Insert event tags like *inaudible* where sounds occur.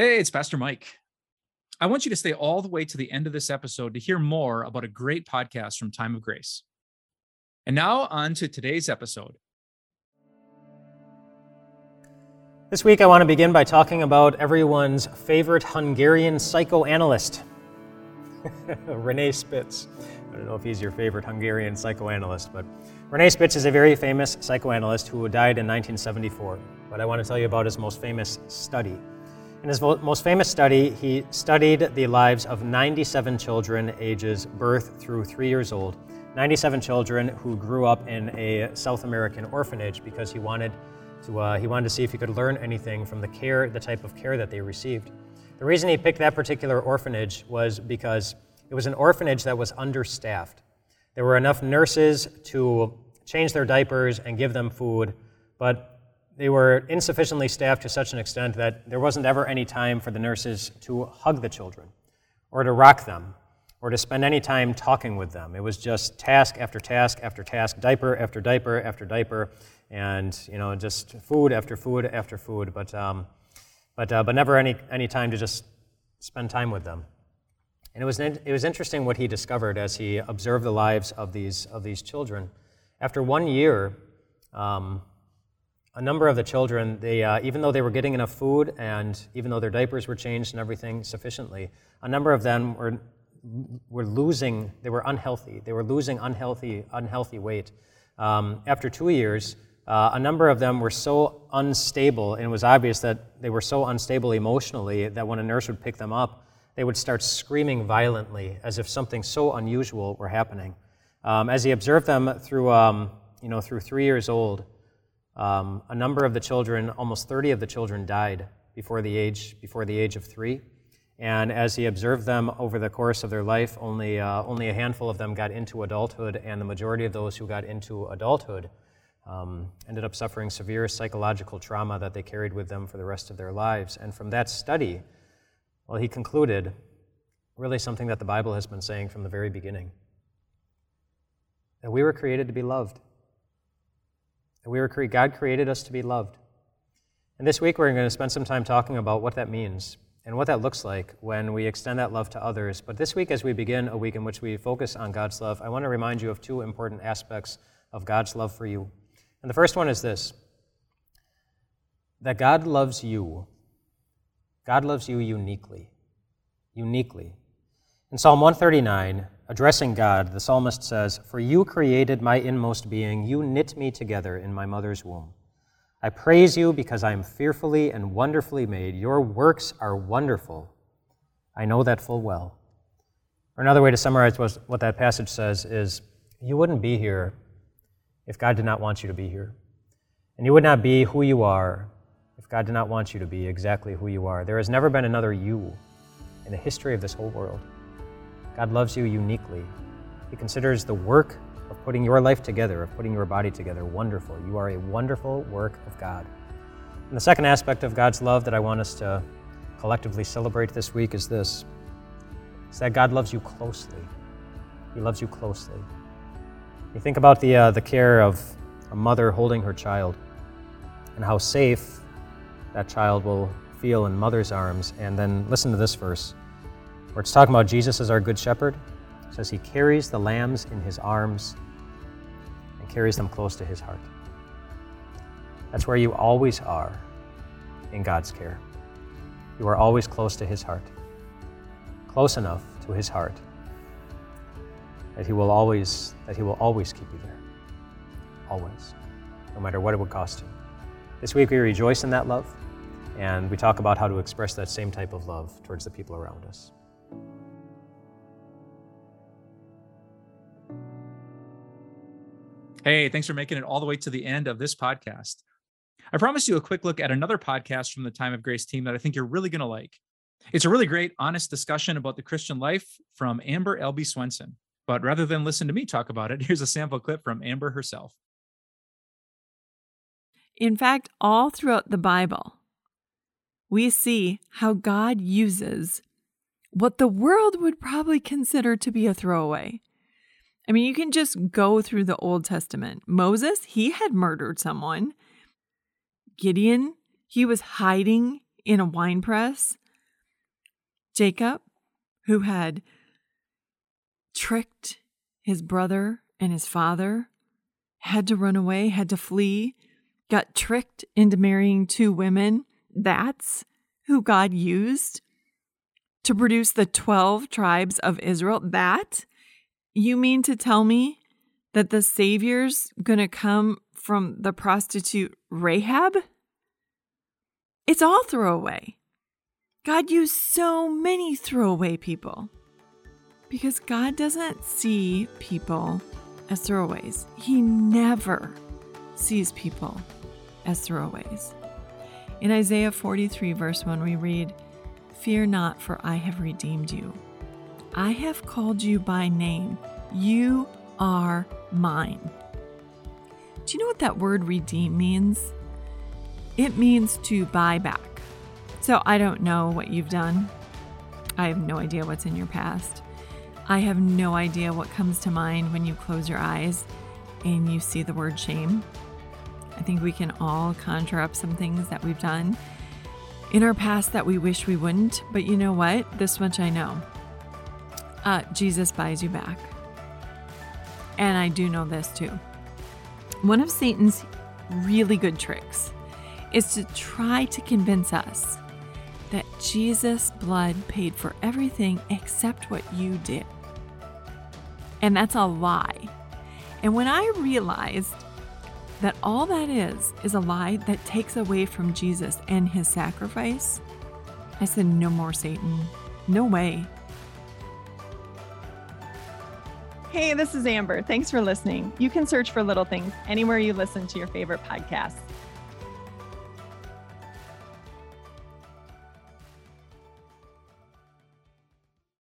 Hey, it's Pastor Mike. I want you to stay all the way to the end of this episode to hear more about a great podcast from Time of Grace. And now, on to today's episode. This week, I want to begin by talking about everyone's favorite Hungarian psychoanalyst, *laughs* Rene Spitz. I don't know if he's your favorite Hungarian psychoanalyst, but Rene Spitz is a very famous psychoanalyst who died in 1974. But I want to tell you about his most famous study. In his most famous study, he studied the lives of 97 children ages birth through three years old. 97 children who grew up in a South American orphanage because he wanted to, uh, he wanted to see if he could learn anything from the care, the type of care that they received. The reason he picked that particular orphanage was because it was an orphanage that was understaffed. There were enough nurses to change their diapers and give them food, but they were insufficiently staffed to such an extent that there wasn't ever any time for the nurses to hug the children or to rock them or to spend any time talking with them. It was just task after task after task, diaper after diaper after diaper, and you know just food after food after food, but um, but uh, but never any any time to just spend time with them. And it was it was interesting what he discovered as he observed the lives of these of these children. After one year. Um, a number of the children, they, uh, even though they were getting enough food and even though their diapers were changed and everything sufficiently, a number of them were, were losing, they were unhealthy. They were losing unhealthy, unhealthy weight. Um, after two years, uh, a number of them were so unstable, and it was obvious that they were so unstable emotionally that when a nurse would pick them up, they would start screaming violently as if something so unusual were happening. Um, as he observed them through, um, you know, through three years old, um, a number of the children, almost 30 of the children, died before the age, before the age of three. And as he observed them over the course of their life, only, uh, only a handful of them got into adulthood, and the majority of those who got into adulthood um, ended up suffering severe psychological trauma that they carried with them for the rest of their lives. And from that study, well, he concluded really something that the Bible has been saying from the very beginning that we were created to be loved. That we were cre- God created us to be loved. And this week we're going to spend some time talking about what that means and what that looks like when we extend that love to others. But this week, as we begin a week in which we focus on God's love, I want to remind you of two important aspects of God's love for you. And the first one is this that God loves you. God loves you uniquely. Uniquely. In Psalm 139, addressing God, the psalmist says, For you created my inmost being, you knit me together in my mother's womb. I praise you because I am fearfully and wonderfully made. Your works are wonderful. I know that full well. Or another way to summarize what that passage says is you wouldn't be here if God did not want you to be here. And you would not be who you are if God did not want you to be exactly who you are. There has never been another you in the history of this whole world. God loves you uniquely. He considers the work of putting your life together, of putting your body together, wonderful. You are a wonderful work of God. And the second aspect of God's love that I want us to collectively celebrate this week is this is that God loves you closely. He loves you closely. You think about the, uh, the care of a mother holding her child and how safe that child will feel in mother's arms. And then listen to this verse where it's talking about Jesus as our good shepherd. It says he carries the lambs in his arms and carries them close to his heart. That's where you always are in God's care. You are always close to his heart, close enough to his heart that he will always that he will always keep you there. Always. No matter what it would cost you. This week we rejoice in that love and we talk about how to express that same type of love towards the people around us. Hey, thanks for making it all the way to the end of this podcast. I promised you a quick look at another podcast from the Time of Grace team that I think you're really going to like. It's a really great, honest discussion about the Christian life from Amber Albee Swenson. But rather than listen to me talk about it, *laughs* here's a sample clip from Amber herself. In fact, all throughout the Bible, we see how God uses what the world would probably consider to be a throwaway I mean, you can just go through the Old Testament. Moses, he had murdered someone. Gideon, he was hiding in a wine press. Jacob, who had tricked his brother and his father, had to run away, had to flee, got tricked into marrying two women. That's who God used to produce the 12 tribes of Israel. That? You mean to tell me that the Savior's to come from the prostitute Rahab? It's all throwaway. God used so many throwaway people because God doesn't see people as throwaways. He never sees people as throwaways. In Isaiah 43, verse 1, we read, Fear not, for I have redeemed you. I have called you by name. You are mine. Do you know what that word redeem means? It means to buy back. So I don't know what you've done. I have no idea what's in your past. I have no idea what comes to mind when you close your eyes and you see the word shame. I think we can all conjure up some things that we've done in our past that we wish we wouldn't. But you know what? This much I know uh, Jesus buys you back. And I do know this too. One of Satan's really good tricks is to try to convince us that Jesus' blood paid for everything except what you did. And that's a lie. And when I realized that all that is is a lie that takes away from Jesus and his sacrifice, I said, No more, Satan. No way. Hey, this is Amber. Thanks for listening. You can search for Little Things anywhere you listen to your favorite podcasts.